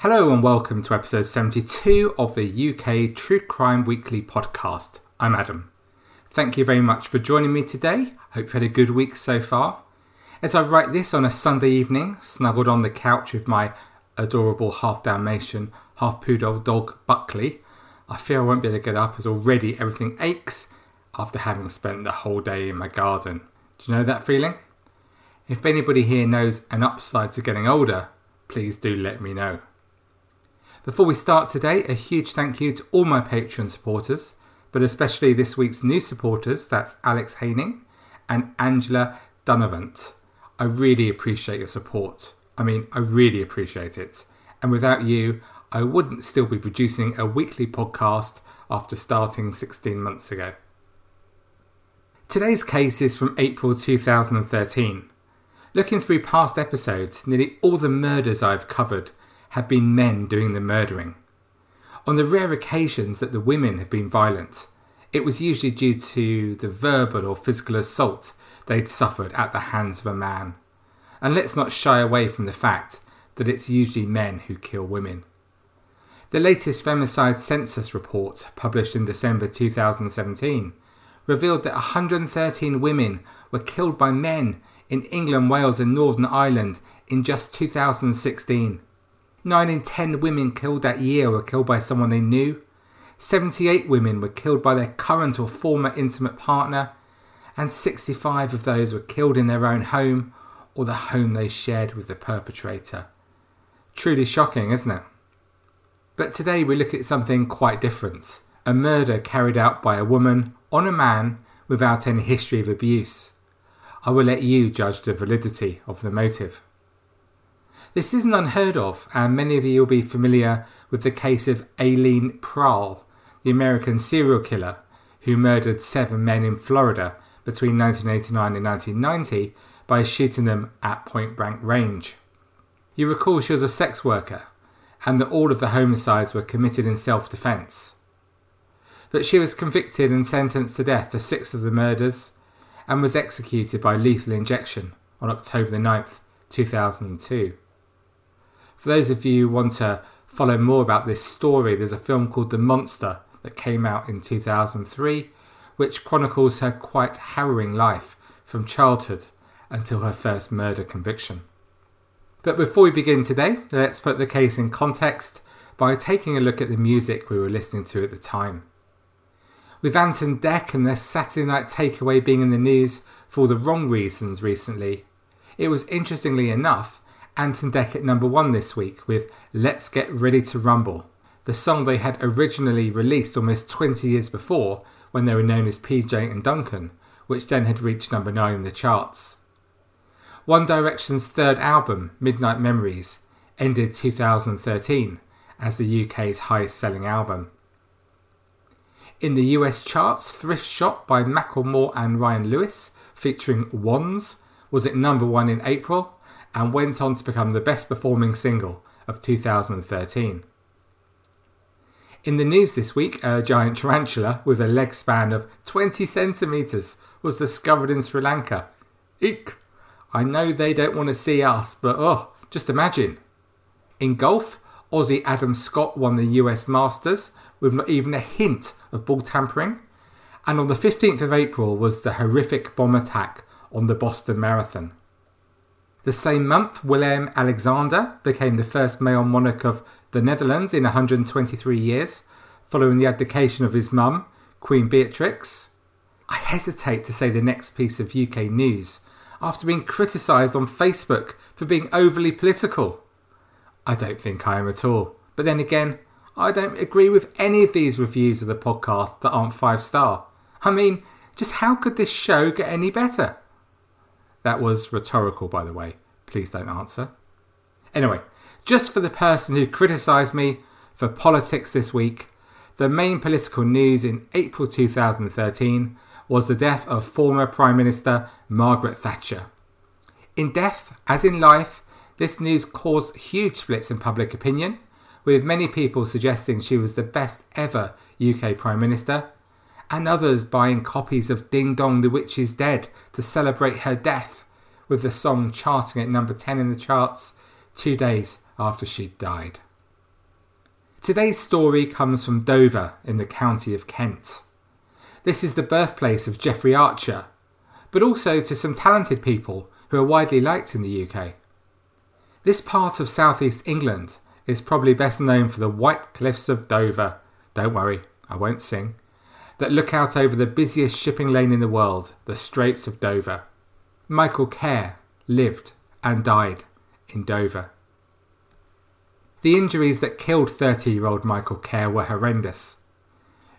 Hello and welcome to episode 72 of the UK True Crime Weekly podcast. I'm Adam. Thank you very much for joining me today. Hope you had a good week so far. As I write this on a Sunday evening, snuggled on the couch with my adorable half Dalmatian, half poodle dog Buckley, I fear I won't be able to get up as already everything aches after having spent the whole day in my garden. Do you know that feeling? If anybody here knows an upside to getting older, please do let me know. Before we start today, a huge thank you to all my Patreon supporters, but especially this week's new supporters that's Alex Haining and Angela Dunavant. I really appreciate your support. I mean, I really appreciate it. And without you, I wouldn't still be producing a weekly podcast after starting 16 months ago. Today's case is from April 2013. Looking through past episodes, nearly all the murders I've covered have been men doing the murdering. On the rare occasions that the women have been violent, it was usually due to the verbal or physical assault they'd suffered at the hands of a man. And let's not shy away from the fact that it's usually men who kill women. The latest femicide census report, published in December 2017, revealed that 113 women were killed by men in England, Wales, and Northern Ireland in just 2016. 9 in 10 women killed that year were killed by someone they knew. 78 women were killed by their current or former intimate partner. And 65 of those were killed in their own home or the home they shared with the perpetrator. Truly shocking, isn't it? But today we look at something quite different a murder carried out by a woman on a man without any history of abuse. I will let you judge the validity of the motive. This isn't unheard of, and many of you will be familiar with the case of Aileen Prahl, the American serial killer who murdered seven men in Florida between 1989 and 1990 by shooting them at point blank range. You recall she was a sex worker, and that all of the homicides were committed in self defence. But she was convicted and sentenced to death for six of the murders and was executed by lethal injection on October 9th, 2002. For those of you who want to follow more about this story, there's a film called The Monster that came out in 2003, which chronicles her quite harrowing life from childhood until her first murder conviction. But before we begin today, let's put the case in context by taking a look at the music we were listening to at the time. With Ant and Dec and their Saturday Night Takeaway being in the news for the wrong reasons recently, it was interestingly enough Ant and Dec at number one this week with Let's Get Ready to Rumble, the song they had originally released almost 20 years before when they were known as PJ and Duncan, which then had reached number 9 in the charts. One Direction's third album, Midnight Memories, ended 2013 as the UK's highest selling album. In the US charts, Thrift Shop by Macklemore and Ryan Lewis, featuring Wanz, was at number one in April and went on to become the best performing single of 2013. In the news this week, a giant tarantula with a leg span of 20 centimetres was discovered in Sri Lanka. Eek! I know they don't want to see us, but oh, just imagine. In golf, Aussie Adam Scott won the US Masters with not even a hint of ball tampering. And on the 15th of April was the horrific bomb attack on the Boston Marathon. The same month, Willem Alexander became the first male monarch of the Netherlands in 123 years, following the abdication of his mum, Queen Beatrix. I hesitate to say the next piece of UK news after being criticised on Facebook for being overly political. I don't think I am at all. But then again, I don't agree with any of these reviews of the podcast that aren't five star. I mean, just how could this show get any better? That was rhetorical, by the way. Please don't answer. Anyway, just for the person who criticised me for politics this week, the main political news in April 2013 was the death of former Prime Minister Margaret Thatcher. In death, as in life, this news caused huge splits in public opinion, with many people suggesting she was the best ever UK Prime Minister and others buying copies of Ding Dong the Witch is Dead to celebrate her death, with the song charting at number 10 in the charts two days after she'd died. Today's story comes from Dover in the county of Kent. This is the birthplace of Geoffrey Archer, but also to some talented people who are widely liked in the UK. This part of southeast England is probably best known for the white cliffs of Dover. Don't worry, I won't sing. That look out over the busiest shipping lane in the world, the Straits of Dover. Michael Kerr lived and died in Dover. The injuries that killed 30 year old Michael Kerr were horrendous.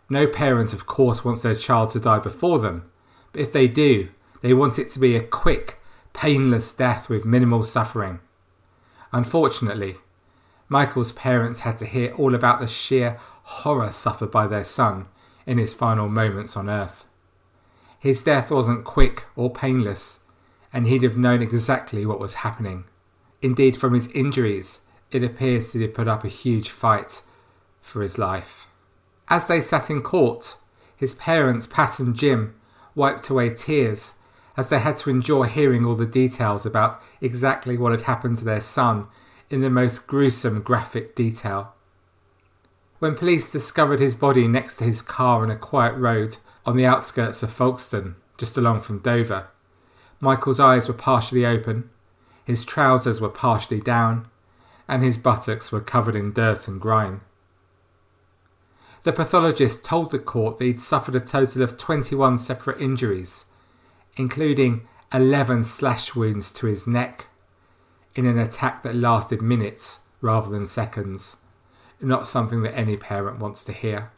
No parent, of course, wants their child to die before them, but if they do, they want it to be a quick, painless death with minimal suffering. Unfortunately, Michael's parents had to hear all about the sheer horror suffered by their son in his final moments on earth. His death wasn't quick or painless, and he'd have known exactly what was happening. Indeed, from his injuries, it appears that he put up a huge fight for his life. As they sat in court, his parents, Pat and Jim, wiped away tears as they had to endure hearing all the details about exactly what had happened to their son in the most gruesome graphic detail. When police discovered his body next to his car on a quiet road on the outskirts of Folkestone, just along from Dover, Michael's eyes were partially open, his trousers were partially down, and his buttocks were covered in dirt and grime. The pathologist told the court that he'd suffered a total of 21 separate injuries, including 11 slash wounds to his neck, in an attack that lasted minutes rather than seconds, not something that any parent wants to hear.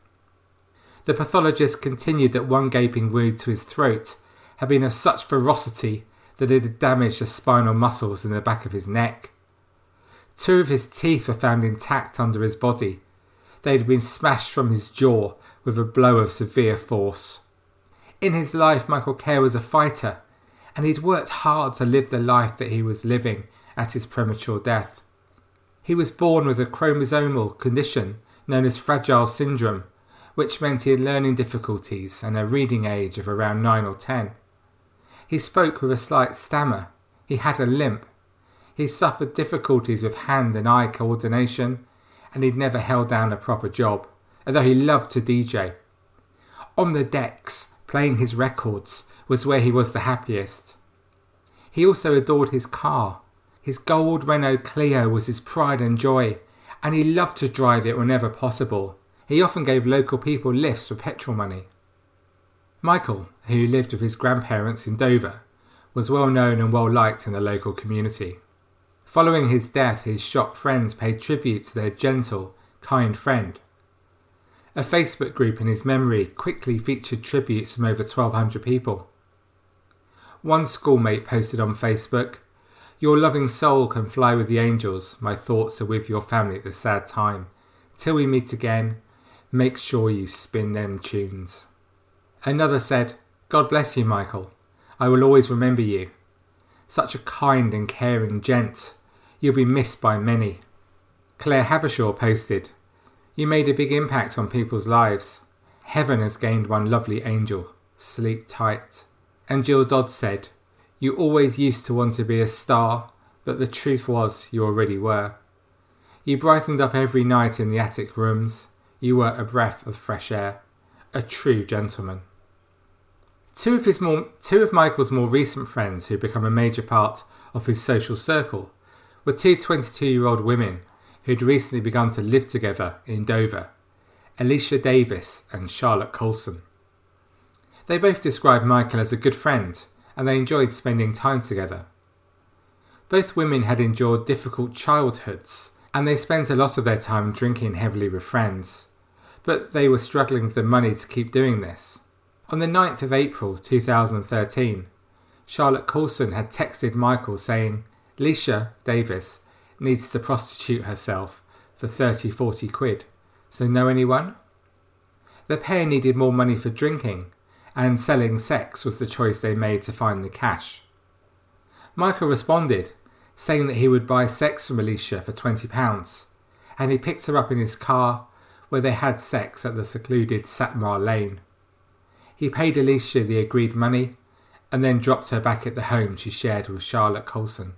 The pathologist continued that one gaping wound to his throat had been of such ferocity that it had damaged the spinal muscles in the back of his neck. Two of his teeth were found intact under his body. They had been smashed from his jaw with a blow of severe force. In his life, Michael Kerr was a fighter, and he'd worked hard to live the life that he was living at his premature death. He was born with a chromosomal condition known as Fragile syndrome, which meant he had learning difficulties and a reading age of around 9 or 10. He spoke with a slight stammer. He had a limp. He suffered difficulties with hand and eye coordination, and he'd never held down a proper job, although he loved to DJ. On the decks, playing his records, was where he was the happiest. He also adored his car. His gold Renault Clio was his pride and joy, and he loved to drive it whenever possible. He often gave local people lifts for petrol money. Michael, who lived with his grandparents in Dover, was well known and well liked in the local community. Following his death, his shop friends paid tribute to their gentle, kind friend. A Facebook group in his memory quickly featured tributes from over 1,200 people. One schoolmate posted on Facebook, Your loving soul can fly with the angels. My thoughts are with your family at this sad time. Till we meet again, make sure you spin them tunes. Another said, God bless you, Michael. I will always remember you. Such a kind and caring gent. You'll be missed by many. Claire Habershaw posted, You made a big impact on people's lives. Heaven has gained one lovely angel. Sleep tight. And Jill Dodd said, You always used to want to be a star, but the truth was you already were. You brightened up every night in the attic rooms. You were a breath of fresh air. A true gentleman. Two of his more, two of Michael's more recent friends who become a major part of his social circle were two 22-year-old women who'd recently begun to live together in Dover, Alicia Davis and Charlotte Colson. They both described Michael as a good friend and they enjoyed spending time together. Both women had endured difficult childhoods and they spent a lot of their time drinking heavily with friends, but they were struggling the money to keep doing this. On the 9th of April 2013, Charlotte Coulson had texted Michael saying, Leisha Davis needs to prostitute herself for 30 40 quid. So, know anyone? The pair needed more money for drinking, and selling sex was the choice they made to find the cash. Michael responded, saying that he would buy sex from Alicia for £20, and he picked her up in his car, where they had sex at the secluded Satmar Lane. He paid Alicia the agreed money and then dropped her back at the home she shared with Charlotte Colson.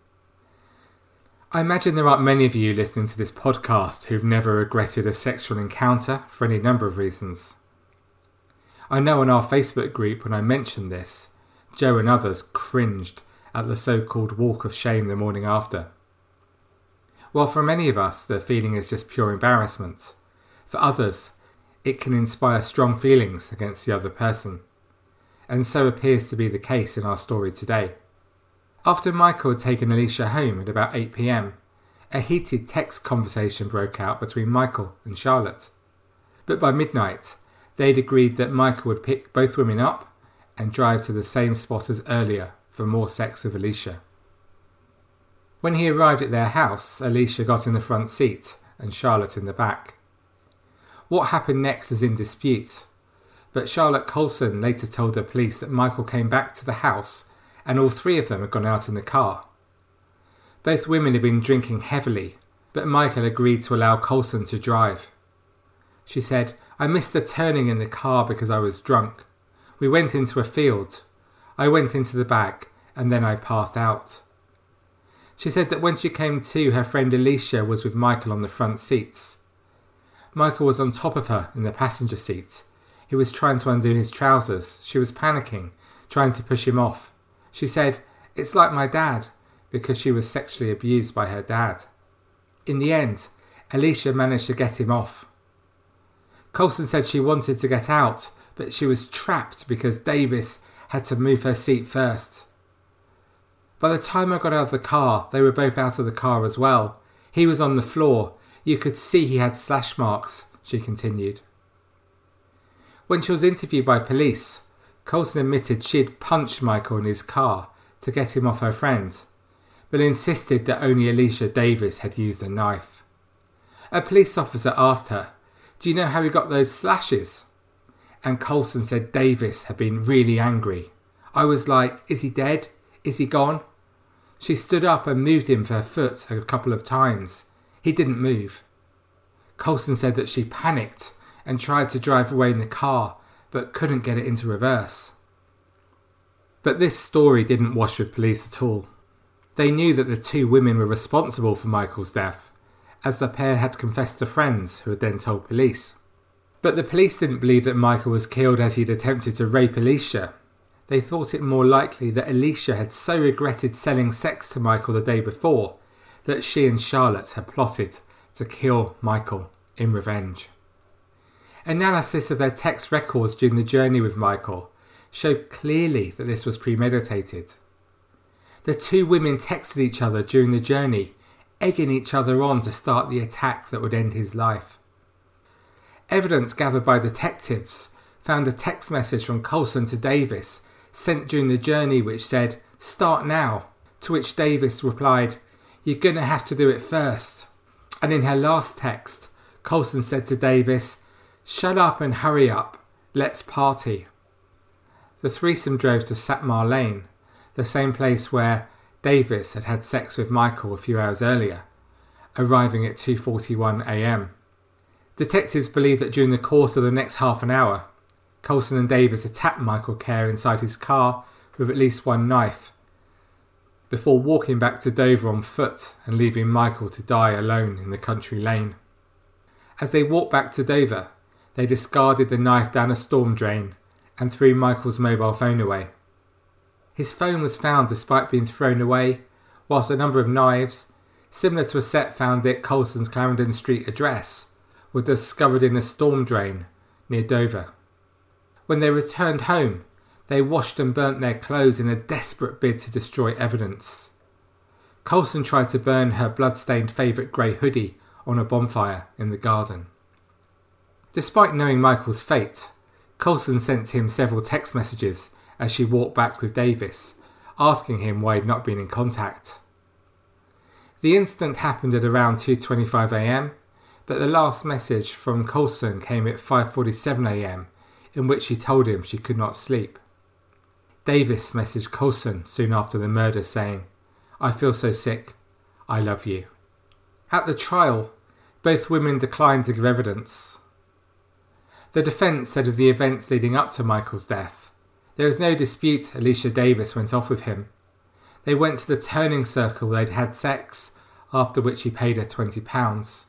I imagine there aren't many of you listening to this podcast who've never regretted a sexual encounter for any number of reasons. I know in our Facebook group when I mentioned this, Joe and others cringed at the so called walk of shame the morning after. While for many of us the feeling is just pure embarrassment, for others it can inspire strong feelings against the other person. And so appears to be the case in our story today. After Michael had taken Alicia home at about 8 pm, a heated text conversation broke out between Michael and Charlotte. But by midnight, they'd agreed that Michael would pick both women up and drive to the same spot as earlier for more sex with Alicia. When he arrived at their house, Alicia got in the front seat and Charlotte in the back. What happened next is in dispute, but Charlotte Colson later told the police that Michael came back to the house and all three of them had gone out in the car. Both women had been drinking heavily, but Michael agreed to allow Colson to drive. She said, I missed a turning in the car because I was drunk. We went into a field. I went into the back and then I passed out. She said that when she came to, her friend Alicia was with Michael on the front seats. Michael was on top of her in the passenger seat. He was trying to undo his trousers. She was panicking, trying to push him off. She said, It's like my dad, because she was sexually abused by her dad. In the end, Alicia managed to get him off. Colson said she wanted to get out, but she was trapped because Davis had to move her seat first. By the time I got out of the car, they were both out of the car as well. He was on the floor. You could see he had slash marks, she continued. When she was interviewed by police, Colson admitted she'd punched Michael in his car to get him off her friend, but insisted that only Alicia Davis had used a knife. A police officer asked her, Do you know how he got those slashes? And Colson said Davis had been really angry. I was like, Is he dead? Is he gone? She stood up and moved him with her foot a couple of times. He didn't move. Colson said that she panicked and tried to drive away in the car but couldn't get it into reverse. But this story didn't wash with police at all. They knew that the two women were responsible for Michael's death, as the pair had confessed to friends who had then told police. But the police didn't believe that Michael was killed as he'd attempted to rape Alicia. They thought it more likely that Alicia had so regretted selling sex to Michael the day before that she and Charlotte had plotted to kill Michael in revenge. Analysis of their text records during the journey with Michael showed clearly that this was premeditated. The two women texted each other during the journey, egging each other on to start the attack that would end his life. Evidence gathered by detectives found a text message from Colson to Davis sent during the journey which said, Start now, to which Davis replied, You're to have to do it first. And in her last text, Colson said to Davis, Shut up and hurry up. Let's party. The threesome drove to Satmar Lane, the same place where Davis had had sex with Michael a few hours earlier, arriving at 2:41 a.m. Detectives believe that during the course of the next half an hour, Colson and Davis attacked Michael Kerr inside his car with at least one knife, before walking back to Dover on foot and leaving Michael to die alone in the country lane. As they walked back to Dover, they discarded the knife down a storm drain and threw Michael's mobile phone away. His phone was found despite being thrown away, whilst a number of knives, similar to a set found at Colson's Clarendon Street address, were discovered in a storm drain near Dover. When they returned home, they washed and burnt their clothes in a desperate bid to destroy evidence. Colson tried to burn her blood-stained favourite grey hoodie on a bonfire in the garden. Despite knowing Michael's fate, Colson sent him several text messages as she walked back with Davis, asking him why he'd not been in contact. The incident happened at around 2:25 a.m., but the last message from Colson came at 5:47 a.m., in which she told him she could not sleep. Davis messaged Colson soon after the murder saying, "I feel so sick. I love you." At the trial, both women declined to give evidence, the defence said of the events leading up to Michael's death, there is no dispute Alicia Davis went off with him. They went to the turning circle where they'd had sex, after which he paid her £20.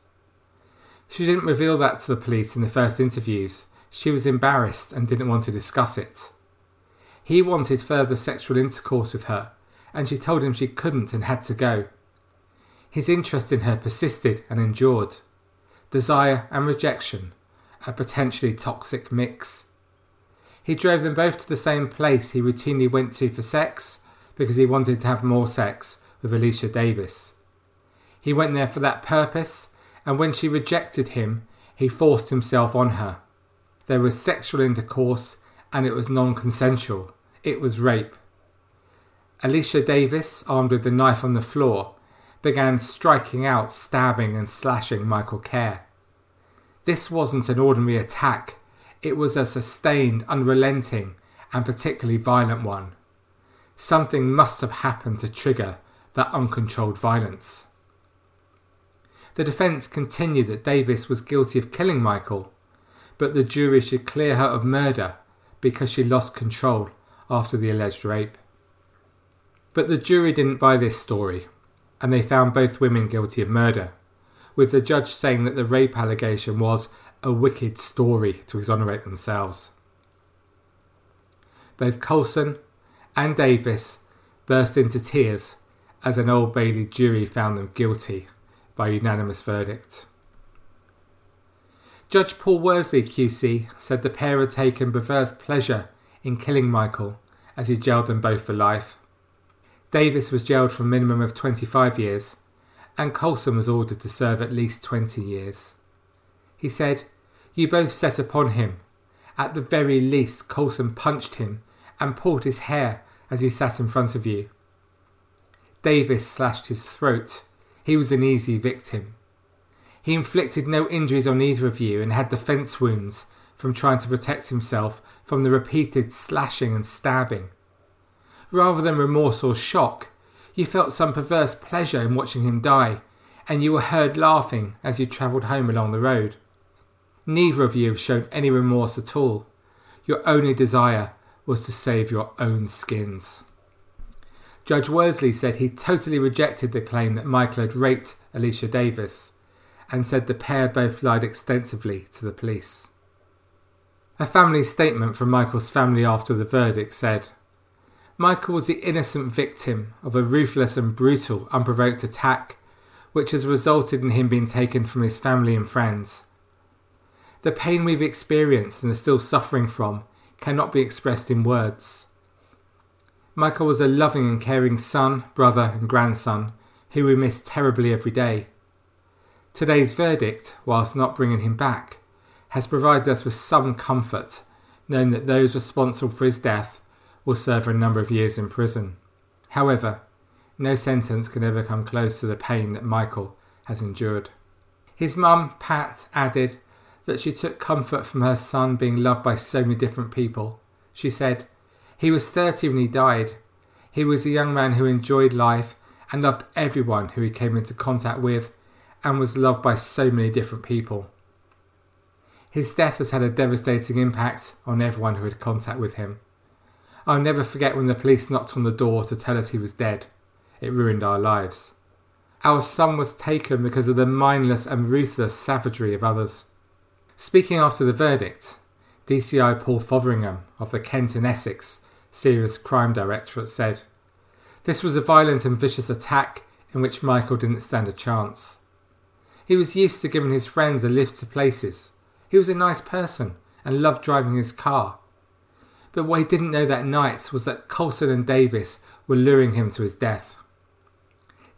She didn't reveal that to the police in the first interviews. She was embarrassed and didn't want to discuss it. He wanted further sexual intercourse with her, and she told him she couldn't and had to go. His interest in her persisted and endured. Desire and rejection, a potentially toxic mix. He drove them both to the same place he routinely went to for sex because he wanted to have more sex with Alicia Davis. He went there for that purpose, and when she rejected him, he forced himself on her. There was sexual intercourse, and it was non consensual. It was rape. Alicia Davis, armed with the knife on the floor, began striking out, stabbing and slashing Michael Kerr. This wasn't an ordinary attack, it was a sustained, unrelenting, and particularly violent one. Something must have happened to trigger that uncontrolled violence. The defence continued that Davis was guilty of killing Michael, but the jury should clear her of murder because she lost control after the alleged rape. But the jury didn't buy this story, and they found both women guilty of murder, with the judge saying that the rape allegation was a wicked story to exonerate themselves. Both Colson and Davis burst into tears as an Old Bailey jury found them guilty by unanimous verdict. Judge Paul Worsley QC said the pair had taken perverse pleasure in killing Michael as he jailed them both for life. Davis was jailed for a minimum of 25 years, and Colson was ordered to serve at least 20 years. He said, You both set upon him. At the very least, Coulson punched him and pulled his hair as he sat in front of you. Davis slashed his throat he was an easy victim. He inflicted no injuries on either of you and had defence wounds from trying to protect himself from the repeated slashing and stabbing. Rather than remorse or shock, you felt some perverse pleasure in watching him die, and you were heard laughing as you travelled home along the road. Neither of you have shown any remorse at all. Your only desire was to save your own skins. Judge Worsley said he totally rejected the claim that Michael had raped Alicia Davis and said the pair both lied extensively to the police. A family statement from Michael's family after the verdict said Michael was the innocent victim of a ruthless and brutal, unprovoked attack, which has resulted in him being taken from his family and friends. The pain we've experienced and are still suffering from cannot be expressed in words. Michael was a loving and caring son, brother, and grandson who we miss terribly every day. Today's verdict, whilst not bringing him back, has provided us with some comfort, knowing that those responsible for his death will serve a number of years in prison. However, no sentence can ever come close to the pain that Michael has endured. His mum, Pat, added that she took comfort from her son being loved by so many different people. She said, he was 30 when he died. He was a young man who enjoyed life and loved everyone who he came into contact with and was loved by so many different people. His death has had a devastating impact on everyone who had contact with him. I'll never forget when the police knocked on the door to tell us he was dead. It ruined our lives. Our son was taken because of the mindless and ruthless savagery of others. Speaking after the verdict, DCI Paul Fotheringham of the Kent and Essex Serious Crime Directorate said. This was a violent and vicious attack in which Michael didn't stand a chance. He was used to giving his friends a lift to places. He was a nice person and loved driving his car. But what he didn't know that night was that Colson and Davis were luring him to his death.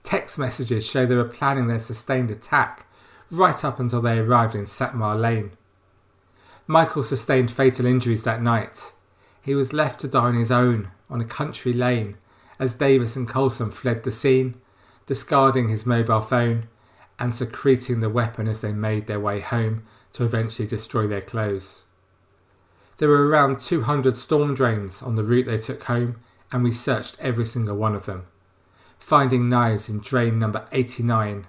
Text messages show they were planning their sustained attack right up until they arrived in Satmar Lane. Michael sustained fatal injuries that night, he was left to die on his own on a country lane as Davis and Colson fled the scene, discarding his mobile phone and secreting the weapon as they made their way home to eventually destroy their clothes. There were around 200 storm drains on the route they took home, and we searched every single one of them, finding knives in drain number 89,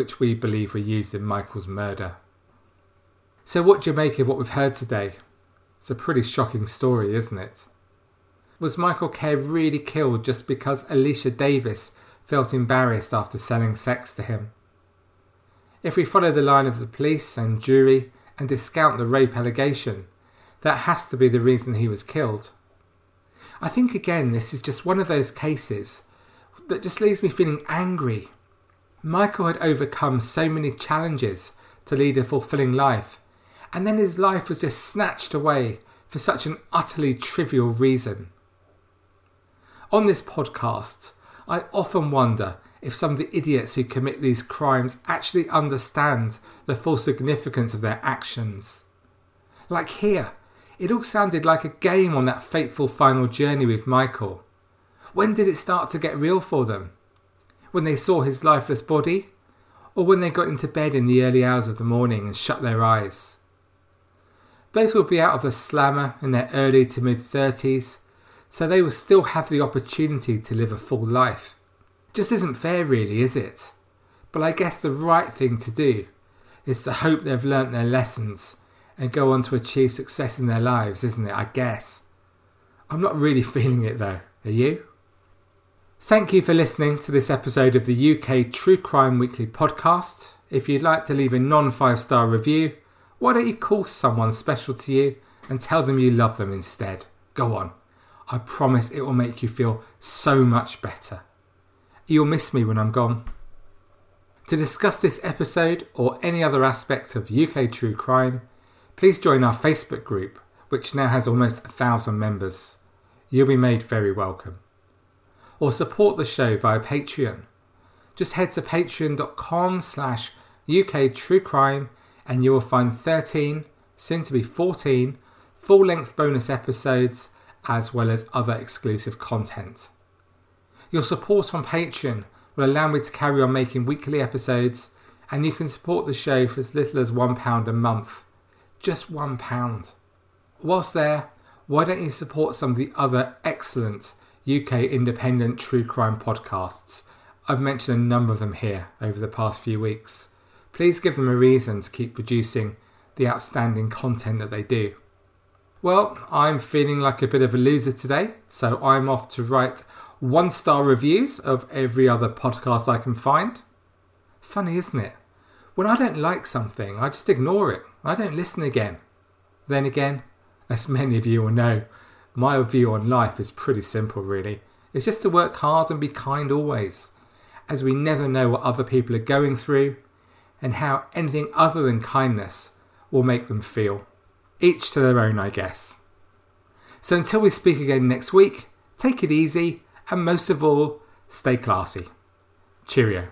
which we believe were used in Michael's murder. So, what do you make of what we've heard today? It's a pretty shocking story, isn't it? Was Michael Kerr really killed just because Alicia Davis felt embarrassed after selling sex to him. If we follow the line of the police and jury and discount the rape allegation, that has to be the reason he was killed. I think again this is just one of those cases that just leaves me feeling angry. Michael had overcome so many challenges to lead a fulfilling life, and then his life was just snatched away for such an utterly trivial reason. On this podcast, I often wonder if some of the idiots who commit these crimes actually understand the full significance of their actions. Like here, it all sounded like a game on that fateful final journey with Michael. When did it start to get real for them? When they saw his lifeless body? Or when they got into bed in the early hours of the morning and shut their eyes? Both will be out of the slammer in their early to mid 30s, so they will still have the opportunity to live a full life. Just isn't fair, really, is it? But I guess the right thing to do is to hope they've learnt their lessons and go on to achieve success in their lives, isn't it? I guess. I'm not really feeling it though. Are you? Thank you for listening to this episode of the UK True Crime Weekly podcast. If you'd like to leave a non five star review, why don't you call someone special to you and tell them you love them instead? Go on. I promise it will make you feel so much better. You'll miss me when I'm gone. To discuss this episode or any other aspect of UK true crime, Please join our Facebook group, which now has almost a thousand members. You'll be made very welcome. Or support the show via Patreon. Just head to patreon.com slash UK True Crime and you will find 13, soon to be 14, full length bonus episodes as well as other exclusive content. Your support on Patreon will allow me to carry on making weekly episodes, and you can support the show for as little as £1 a month just one pound. Whilst there, why don't you support some of the other excellent UK independent true crime podcasts? I've mentioned a number of them here over the past few weeks. Please give them a reason to keep producing the outstanding content that they do. Well, I'm feeling like a bit of a loser today, so I'm off to write one star reviews of every other podcast I can find. Funny, isn't it? When I don't like something, I just ignore it. I don't listen again. Then again, as many of you will know, my view on life is pretty simple, really. It's just to work hard and be kind always, as we never know what other people are going through and how anything other than kindness will make them feel. Each to their own, I guess. So until we speak again next week, take it easy and most of all, stay classy. Cheerio.